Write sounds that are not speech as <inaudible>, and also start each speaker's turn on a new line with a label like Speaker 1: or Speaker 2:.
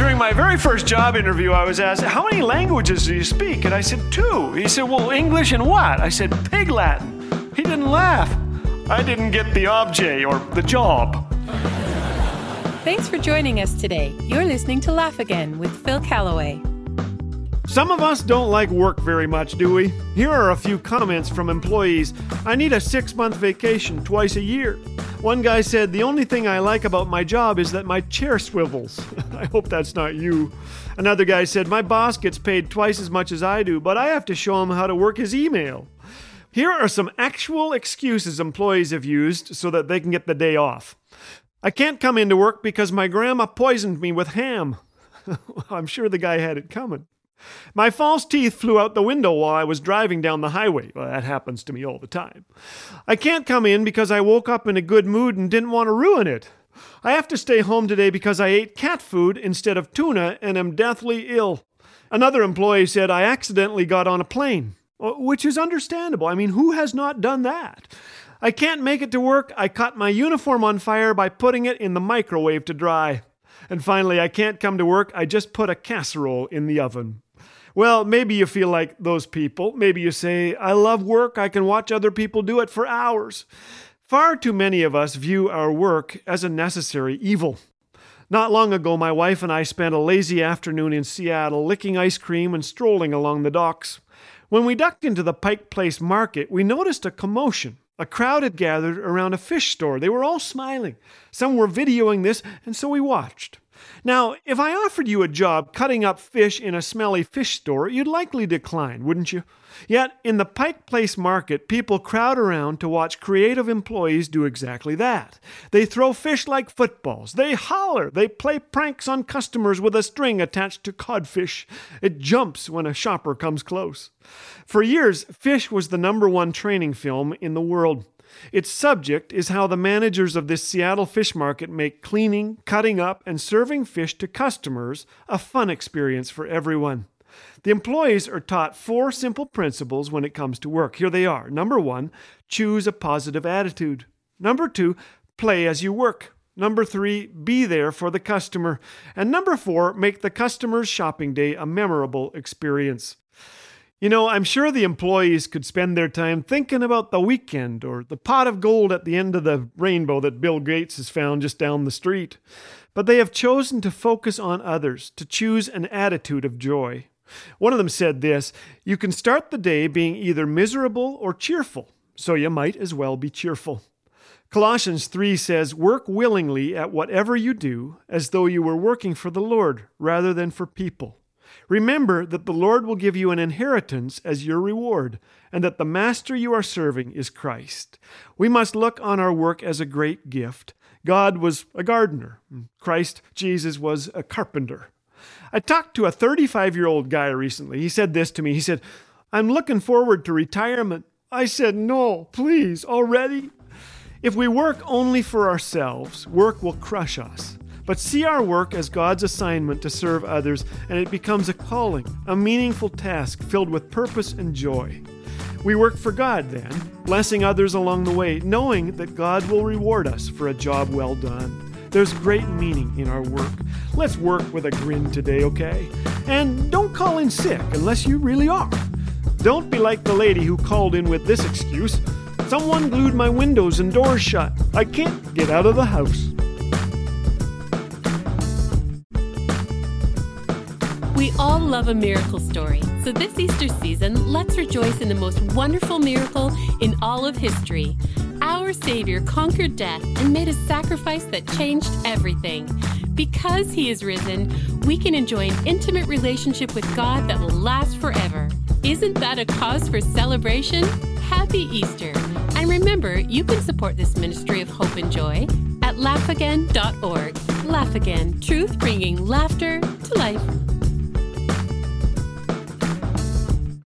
Speaker 1: During my very first job interview, I was asked, How many languages do you speak? And I said, Two. He said, Well, English and what? I said, Pig Latin. He didn't laugh. I didn't get the objet or the job.
Speaker 2: Thanks for joining us today. You're listening to Laugh Again with Phil Callaway.
Speaker 1: Some of us don't like work very much, do we? Here are a few comments from employees. I need a six month vacation twice a year. One guy said, The only thing I like about my job is that my chair swivels. <laughs> I hope that's not you. Another guy said, My boss gets paid twice as much as I do, but I have to show him how to work his email. Here are some actual excuses employees have used so that they can get the day off. I can't come into work because my grandma poisoned me with ham. <laughs> I'm sure the guy had it coming. My false teeth flew out the window while I was driving down the highway. Well, that happens to me all the time. I can't come in because I woke up in a good mood and didn't want to ruin it. I have to stay home today because I ate cat food instead of tuna and am deathly ill. Another employee said I accidentally got on a plane, uh, which is understandable. I mean, who has not done that? I can't make it to work. I caught my uniform on fire by putting it in the microwave to dry. And finally, I can't come to work. I just put a casserole in the oven. Well, maybe you feel like those people. Maybe you say, I love work. I can watch other people do it for hours. Far too many of us view our work as a necessary evil. Not long ago, my wife and I spent a lazy afternoon in Seattle licking ice cream and strolling along the docks. When we ducked into the Pike Place market, we noticed a commotion. A crowd had gathered around a fish store. They were all smiling. Some were videoing this, and so we watched. Now, if I offered you a job cutting up fish in a smelly fish store, you'd likely decline, wouldn't you? Yet, in the Pike Place market, people crowd around to watch creative employees do exactly that. They throw fish like footballs, they holler, they play pranks on customers with a string attached to codfish. It jumps when a shopper comes close. For years, Fish was the number one training film in the world. Its subject is how the managers of this Seattle fish market make cleaning, cutting up, and serving fish to customers a fun experience for everyone. The employees are taught four simple principles when it comes to work. Here they are. Number one, choose a positive attitude. Number two, play as you work. Number three, be there for the customer. And number four, make the customer's shopping day a memorable experience. You know, I'm sure the employees could spend their time thinking about the weekend or the pot of gold at the end of the rainbow that Bill Gates has found just down the street. But they have chosen to focus on others, to choose an attitude of joy. One of them said this You can start the day being either miserable or cheerful, so you might as well be cheerful. Colossians 3 says, Work willingly at whatever you do, as though you were working for the Lord rather than for people Remember that the Lord will give you an inheritance as your reward, and that the master you are serving is Christ. We must look on our work as a great gift. God was a gardener, Christ Jesus was a carpenter. I talked to a 35 year old guy recently. He said this to me. He said, I'm looking forward to retirement. I said, No, please, already? If we work only for ourselves, work will crush us. But see our work as God's assignment to serve others, and it becomes a calling, a meaningful task filled with purpose and joy. We work for God then, blessing others along the way, knowing that God will reward us for a job well done. There's great meaning in our work. Let's work with a grin today, okay? And don't call in sick unless you really are. Don't be like the lady who called in with this excuse Someone glued my windows and doors shut. I can't get out of the house.
Speaker 2: We all love a miracle story, so this Easter season, let's rejoice in the most wonderful miracle in all of history. Our Savior conquered death and made a sacrifice that changed everything. Because He is risen, we can enjoy an intimate relationship with God that will last forever. Isn't that a cause for celebration? Happy Easter! And remember, you can support this ministry of hope and joy at laughagain.org. Laugh Again, truth bringing laughter to life.